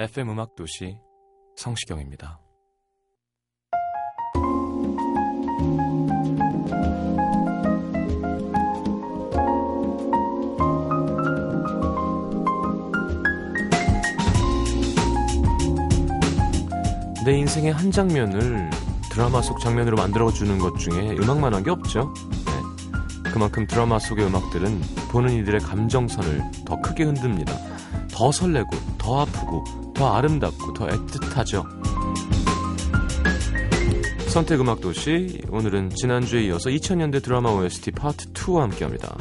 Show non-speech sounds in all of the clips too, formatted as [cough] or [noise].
FM 음악 도시 성시경입니다. 내 인생의 한 장면을 드라마 속 장면으로 만들어주는 것 중에 음악만 한 게 없죠. 네. 그만큼 드라마 속의 음악들은 보는 이들의 감정선을 더 크게 흔듭니다. 더 설레고, 더 아프고, 더 아름답고, 더 애틋하죠. 선택 음악 도시 오늘은 지난주에 이어서 2000년대 드라마 OST 파트 2와 함께합니다.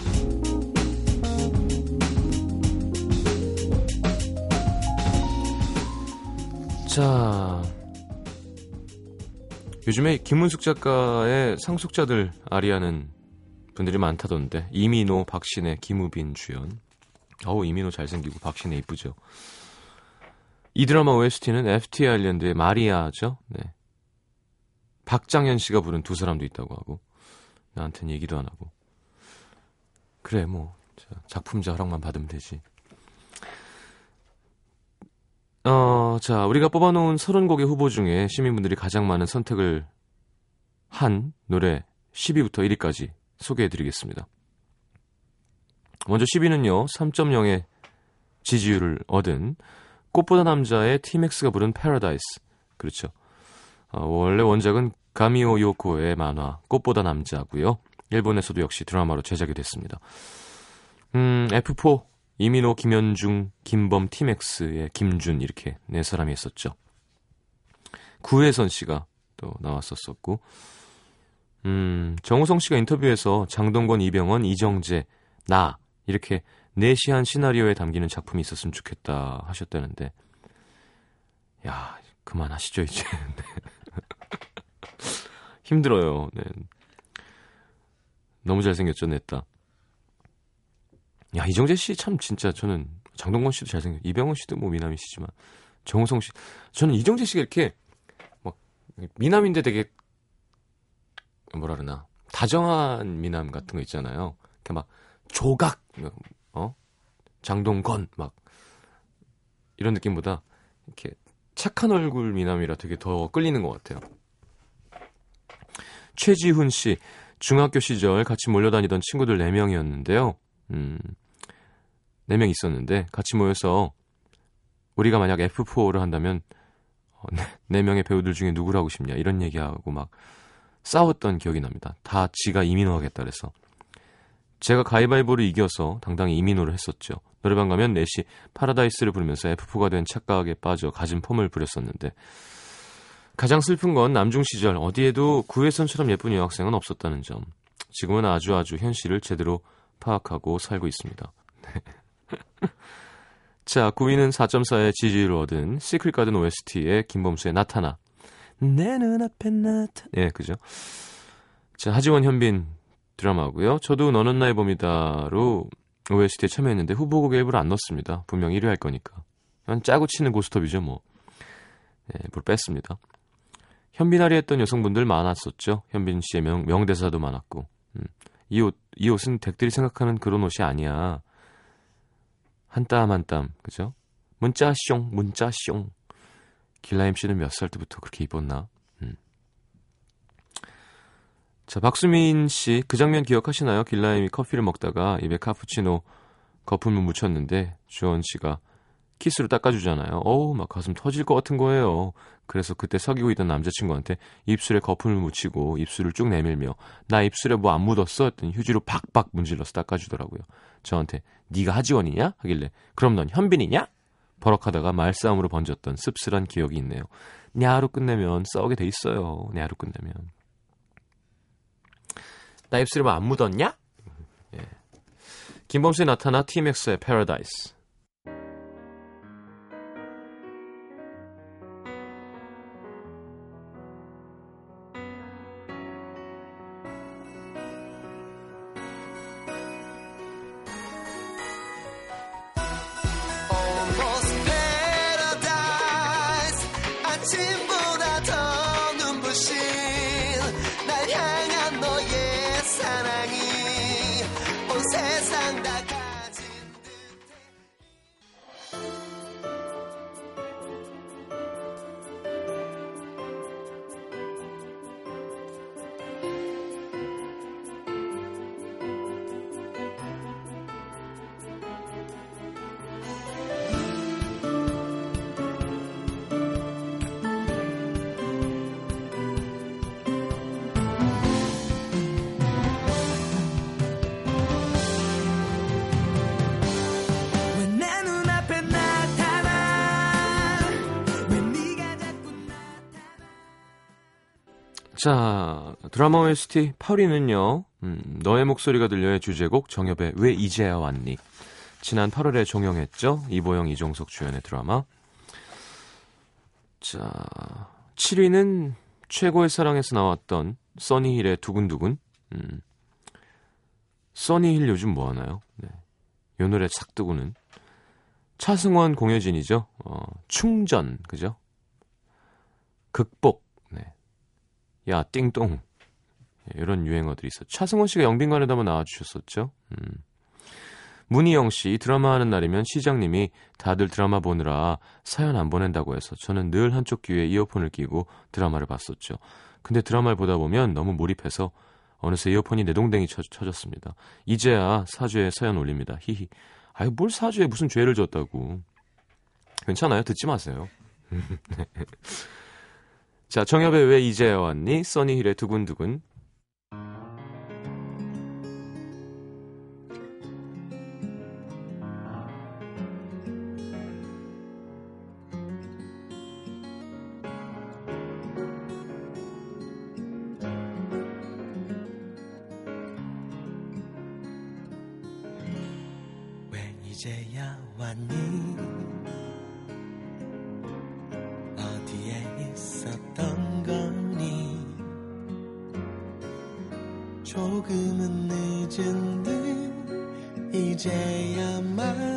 자, 요즘에 김문숙 작가의 상속자들 아리아는 분들이 많다던데 이민호, 박신혜, 김우빈 주연. 어우 이민호 잘생기고 박신혜 이쁘죠. 이 드라마 OST는 FT 아일랜드의 마리아죠. 네. 박장현 씨가 부른 두 사람도 있다고 하고 나한테는 얘기도 안 하고 그래 뭐 작품자 허락만 받으면 되지. 어, 자, 우리가 뽑아놓은 30곡의 후보 중에 시민분들이 가장 많은 선택을 한 노래 10위부터 1위까지 소개해드리겠습니다. 먼저 10위는요, 3.0의 지지율을 얻은 꽃보다 남자의 티맥스가 부른 패러다이스. 그렇죠. 어, 원래 원작은 가미오 요코의 만화 꽃보다 남자고요. 일본에서도 역시 드라마로 제작이 됐습니다. 음, F4 이민호, 김현중, 김범, 티맥스의 김준 이렇게 네 사람이 있었죠. 구혜선 씨가 또 나왔었었고, 음, 정우성 씨가 인터뷰에서 장동건, 이병헌, 이정재, 나 이렇게 내시한 시나리오에 담기는 작품이 있었으면 좋겠다 하셨다는데, 야 그만하시죠 이제. [laughs] 힘들어요. 네. 너무 잘생겼죠, 냈다. 야, 이정재 씨 참 진짜 저는 장동건 씨도 잘생겼, 이병헌 씨도 뭐 미남이시지만 정우성 씨, 저는 이정재 씨가 이렇게 막 미남인데 되게 뭐라 그러나 다정한 미남 같은 거 있잖아요. 이렇게 막 조각, 어, 장동건 막 이런 느낌보다 이렇게 착한 얼굴 미남이라 되게 더 끌리는 것 같아요. 최지훈 씨, 중학교 시절 같이 몰려다니던 친구들 4명이었는데요. 음, 4명 있었는데 같이 모여서 우리가 만약 F4를 한다면 어, 4명의 배우들 중에 누구를 하고 싶냐 이런 얘기하고 막 싸웠던 기억이 납니다. 다 지가 이민호 하겠다 그래서 제가 가위바위보를 이겨서 당당히 이민호를 했었죠. 노래방 가면 넷이 파라다이스를 부르면서 F4가 된 착각에 빠져 가진 폼을 부렸었는데 가장 슬픈 건 남중 시절 어디에도 구혜선처럼 예쁜 여학생은 없었다는 점. 지금은 아주 아주 현실을 제대로 파악하고 살고 있습니다. [laughs] 자, 9위는 4.4의 지지율을 얻은 시크릿 가든 OST의 김범수의 나타나. 내 눈앞에 나타. 예, 그죠? 자, 하지원 현빈 드라마고요. 저도 너는 나의 봄이다로 OST에 참여했는데 후보곡에 일부러 안 넣었습니다. 분명 1위 할 거니까. 그냥 짜고 치는 고스톱이죠, 뭐. 예, 물 뺐습니다. 현빈아리 했던 여성분들 많았었죠. 현빈 씨의 명, 명대사도 많았고. 음. 이 옷, 이 옷은 댁들이 생각하는 그런 옷이 아니야. 한 땀 한 땀, 그죠? 문자 숑, 문자 숑. 길라임 씨는 몇 살 때부터 그렇게 입었나? 음. 자, 박수민 씨, 그 장면 기억하시나요? 길라임이 커피를 먹다가 입에 카푸치노 거품을 묻혔는데 주원 씨가 키스로 닦아주잖아요. 어우, 막 가슴 터질 것 같은 거예요. 그래서 그때 사귀고 있던 남자친구한테 입술에 거품을 묻히고 입술을 쭉 내밀며 나 입술에 뭐 안 묻었어? 했더니 휴지로 박박 문질러서 닦아주더라고요. 저한테 네가 하지원이냐? 하길래 그럼 넌 현빈이냐? 버럭하다가 말싸움으로 번졌던 씁쓸한 기억이 있네요. 냐로 끝내면 싸우게 돼 있어요. 냐로 끝내면. 나 입술에 뭐 안 묻었냐? 예. 김범수에 나타나 TMX의 Paradise. 자, 드라마 OST 파리는요, 음, 너의 목소리가 들려의 주제곡 정엽의 왜 이제야 왔니? 지난 8월에 종영했죠? 이보영, 이종석 주연의 드라마. 자, 7위는 최고의 사랑에서 나왔던 써니힐의 두근두근. 음, 써니힐 요즘 뭐 하나요? 네. 요 노래 착두구는 차승원 공효진이죠. 어, 충전, 그죠? 극복, 네. 야, 띵동. 예, 이런 유행어들이 있었죠. 차승원 씨가 영빈관에도 한번 나와주셨었죠. 음. 문희영 씨, 이 드라마 하는 날이면 시장님이 다들 드라마 보느라 사연 안 보낸다고 해서 저는 늘 한쪽 귀에 이어폰을 끼고 드라마를 봤었죠. 근데 드라마를 보다 보면 너무 몰입해서 어느새 이어폰이 내 동댕이 쳐, 쳐졌습니다. 이제야 사주에 사연 올립니다. 히히. 아유, 뭘 사주에 무슨 죄를 졌다고. 괜찮아요. 듣지 마세요. [laughs] 자, 정엽의 왜 이제야 왔니? 써니힐의 두근두근. 왜 이제야 왔니 조금은 늦은 듯 이제야 만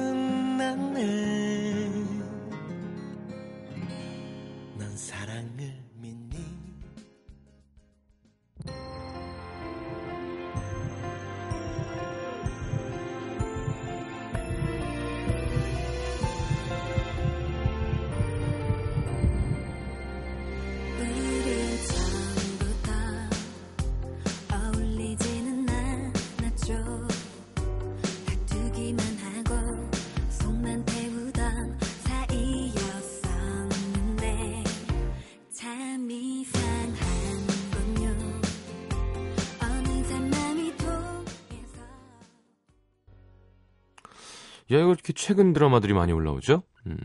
야, 이거 이렇게 최근 드라마들이 많이 올라오죠? 음,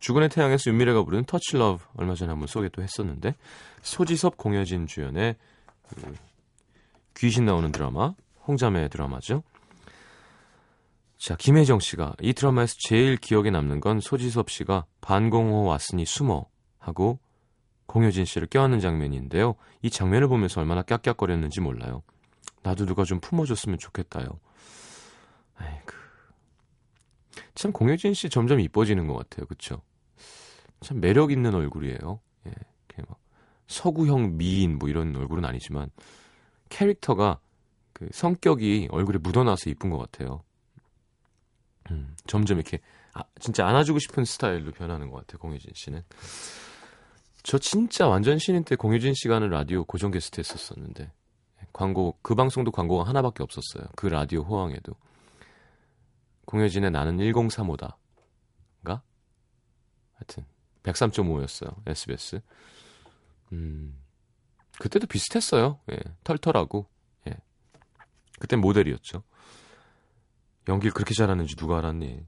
주군의 태양에서 윤미래가 부른 Touch Love 얼마 전에 한번 소개 또 했었는데 소지섭 공효진 주연의 그 귀신 나오는 드라마 홍자매 드라마죠. 자 김혜정 씨가 이 드라마에서 제일 기억에 남는 건 소지섭 씨가 방공호 왔으니 숨어 하고 공효진 씨를 껴안는 장면인데요. 이 장면을 보면서 얼마나 꺅꺅거렸는지 몰라요. 나도 누가 좀 품어줬으면 좋겠다요. 아이고. 참 공효진 씨 점점 이뻐지는 것 같아요. 그쵸? 참 매력 있는 얼굴이에요. 예, 이렇게 막 서구형 미인 뭐 이런 얼굴은 아니지만 캐릭터가 그 성격이 얼굴에 묻어나서 이쁜 것 같아요. 음, 점점 이렇게 아, 진짜 안아주고 싶은 스타일로 변하는 것 같아요. 공효진 씨는. 저 진짜 완전 신인 때 공효진 씨가 하는 라디오 고정 게스트 했었었는데 광고 그 방송도 광고가 하나밖에 없었어요. 그 라디오 호황에도. 공효진의 나는 1035다 가 하여튼 103.5였어요. SBS. 음. 그때도 비슷했어요. 예. 털털하고. 예. 그땐 모델이었죠. 연기를 그렇게 잘하는지 누가 알았니?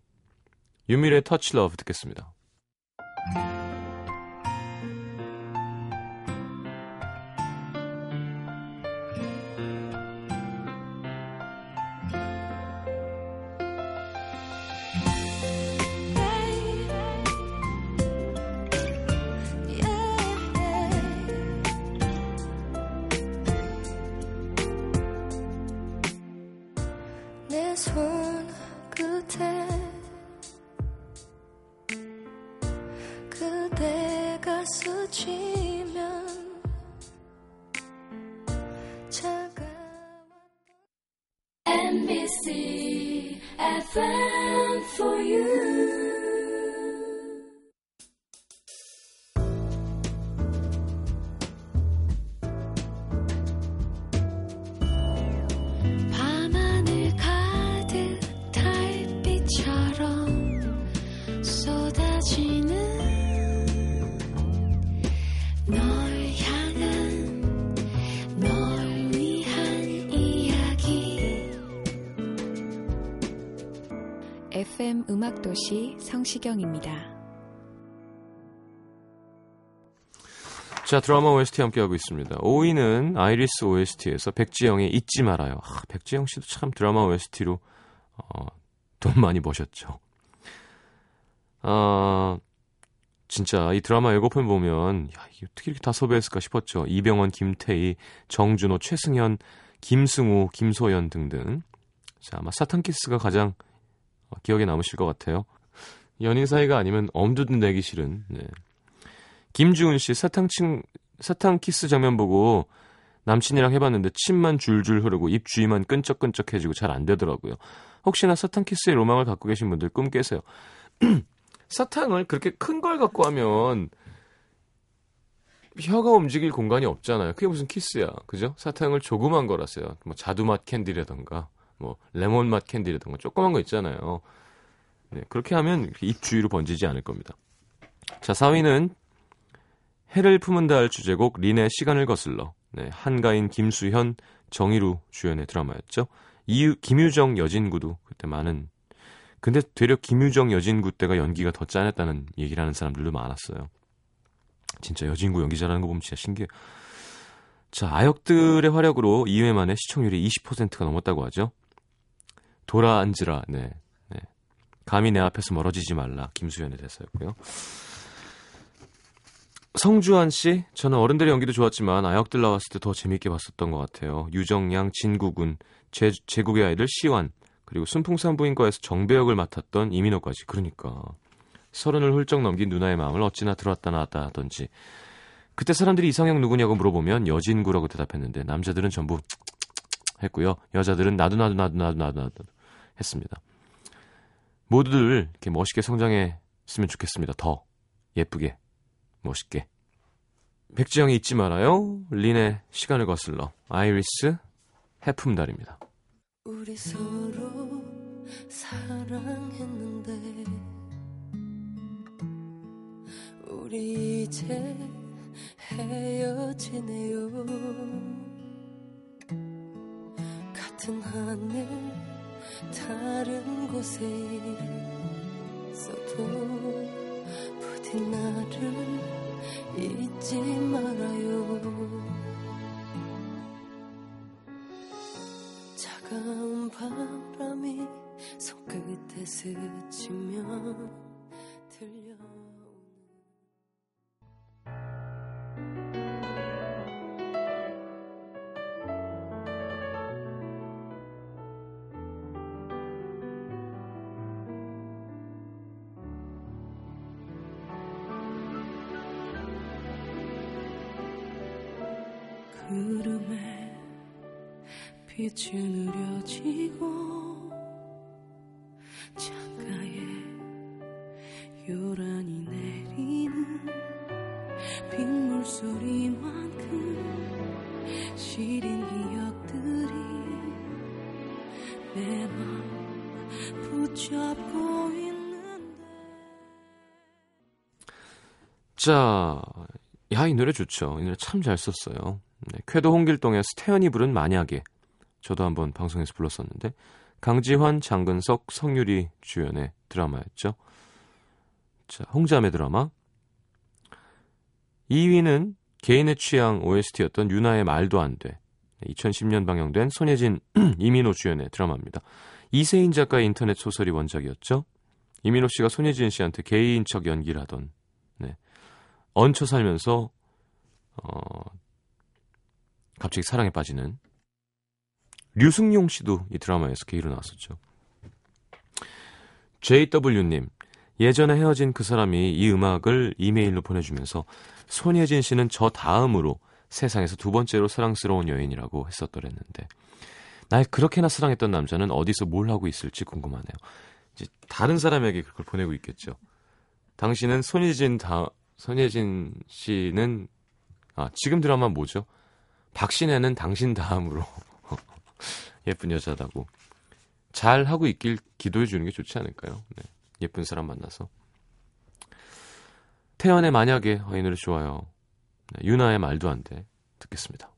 윤미래의 Touch Love 듣겠습니다. 내 for you 음악도시 성시경입니다. 자, 드라마 OST 함께하고 있습니다. 5위는 아이리스 OST에서 백지영의 잊지 말아요. 아, 백지영 씨도 참 드라마 OST로 어, 돈 많이 버셨죠. 아, 진짜 이 드라마 예고편 보면 야, 이게 어떻게 이렇게 다 섭외했을까 싶었죠. 이병헌, 김태희, 정준호, 최승현, 김승우, 김소연 등등. 자, 아마 사탕키스가 가장 어, 기억에 남으실 것 같아요. 연인 사이가 아니면 엄두도 내기 싫은 네. 김주은 씨 사탕 친 사탕 키스 장면 보고 남친이랑 해봤는데 침만 줄줄 흐르고 입 주위만 끈적끈적해지고 잘 안 되더라고요. 혹시나 사탕 키스의 로망을 갖고 계신 분들 꿈 깨세요. [clears throat] 사탕을 그렇게 큰 걸 갖고 하면 혀가 움직일 공간이 없잖아요. 그게 무슨 키스야, 그죠? 사탕을 조그만 거라서요. 뭐 자두맛 캔디라던가, 뭐 레몬 맛 캔디라던가 조그만 거 있잖아요. 네, 그렇게 하면 입 주위로 번지지 않을 겁니다. 자, 4위는 해를 품은다 할 주제곡 린의 시간을 거슬러 네, 한가인 김수현 정희루 주연의 드라마였죠. 이유 김유정 여진구도 그때 많은 근데 되려 김유정 여진구 때가 연기가 더 짠했다는 얘기를 하는 사람들도 많았어요. 진짜 여진구 연기 잘하는 거 보면 진짜 신기해. 자 아역들의 활약으로 2회 만에 시청률이 20%가 넘었다고 하죠. 돌아 앉으라 네, 네. 감히 내 앞에서 멀어지지 말라 김수현의 대사였고요. 성주한 씨, 저는 어른들의 연기도 좋았지만 아역들 나왔을 때 더 재밌게 봤었던 것 같아요. 유정양, 진구군, 제, 제국의 아이들 시완, 그리고 순풍산부인과에서 정배역을 맡았던 이민호까지. 그러니까 서른을 훌쩍 넘긴 누나의 마음을 어찌나 들었다 놨다 하던지. 그때 사람들이 이상형 누구냐고 물어보면 여진구라고 대답했는데 남자들은 전부 했고요. 여자들은 나도 나도 나도 나도 나도 나도 했습니다. 모두들 이렇게 멋있게 성장했으면 좋겠습니다. 더 예쁘게. 멋있게. 백지영이 잊지 말아요. 린의 시간을 거슬러. 아이리스 해품달입니다. 우리 서로 사랑했는데 우리 이제 헤어지네요 같은 하늘 다른 곳에 있어도 부디 나를 잊지 말아요. 차가운 바람이 손끝에 스치며 들려 빛이 느려지고 창가에 요란히 내리는 빗물 소리만큼 시린 기억들이 내 맘 붙잡고 있는데 자, 야, 이 노래 좋죠. 이 노래 참 잘 썼어요. 네, 쾌도 홍길동에서 태연이 부른 만약에. 저도 한번 방송에서 불렀었는데, 강지환, 장근석, 성유리 주연의 드라마였죠. 자, 홍자매 드라마. 2위는 개인의 취향 OST였던 유나의 말도 안 돼. 2010년 방영된 손예진, [clears throat] 이민호 주연의 드라마입니다. 이세인 작가의 인터넷 소설이 원작이었죠. 이민호 씨가 손예진 씨한테 개인 척 연기를 하던, 네. 얹혀 살면서, 어, 갑자기 사랑에 빠지는 류승용 씨도 이 드라마에서 게이로 나왔었죠. JW님, 예전에 헤어진 그 사람이 이 음악을 이메일로 보내주면서 손예진 씨는 저 다음으로 세상에서 두 번째로 사랑스러운 여인이라고 했었더랬는데 날 그렇게나 사랑했던 남자는 어디서 뭘 하고 있을지 궁금하네요. 이제 다른 사람에게 그걸 보내고 있겠죠. 당신은 손예진 다 손예진 씨는 아 지금 드라마 뭐죠? 박신혜는 당신 다음으로 예쁜 여자다고 잘 하고 있길 기도해 주는 게 좋지 않을까요? 네. 예쁜 사람 만나서 태연의 만약에 어, 이 노래 좋아요. 네, 유나의 말도 안 돼 듣겠습니다.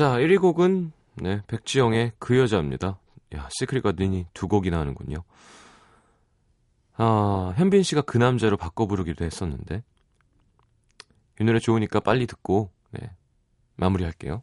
자, 1위 곡은 네, 백지영의 그 여자입니다. 야, 시크릿 가든이 두 곡이나 하는군요. 아, 현빈 씨가 그 남자로 바꿔 부르기도 했었는데 이 노래 좋으니까 빨리 듣고 네, 마무리할게요.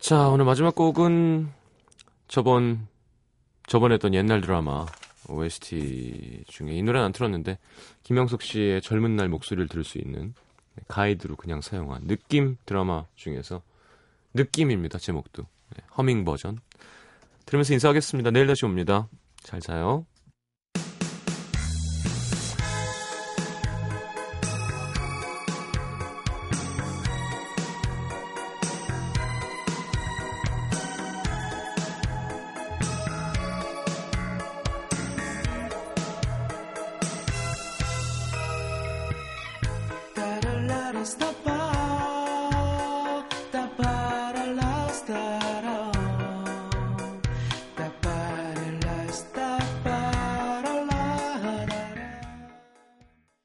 자, 오늘 마지막 곡은 저번, 저번에 했던 옛날 드라마 OST 중에 이 노래는 안 틀었는데, 김영석 씨의 젊은 날 목소리를 들을 수 있는 가이드로 그냥 사용한 느낌 드라마 중에서 느낌입니다, 제목도. 네, 허밍 버전. 들으면서 인사하겠습니다. 내일 다시 옵니다. 잘 자요.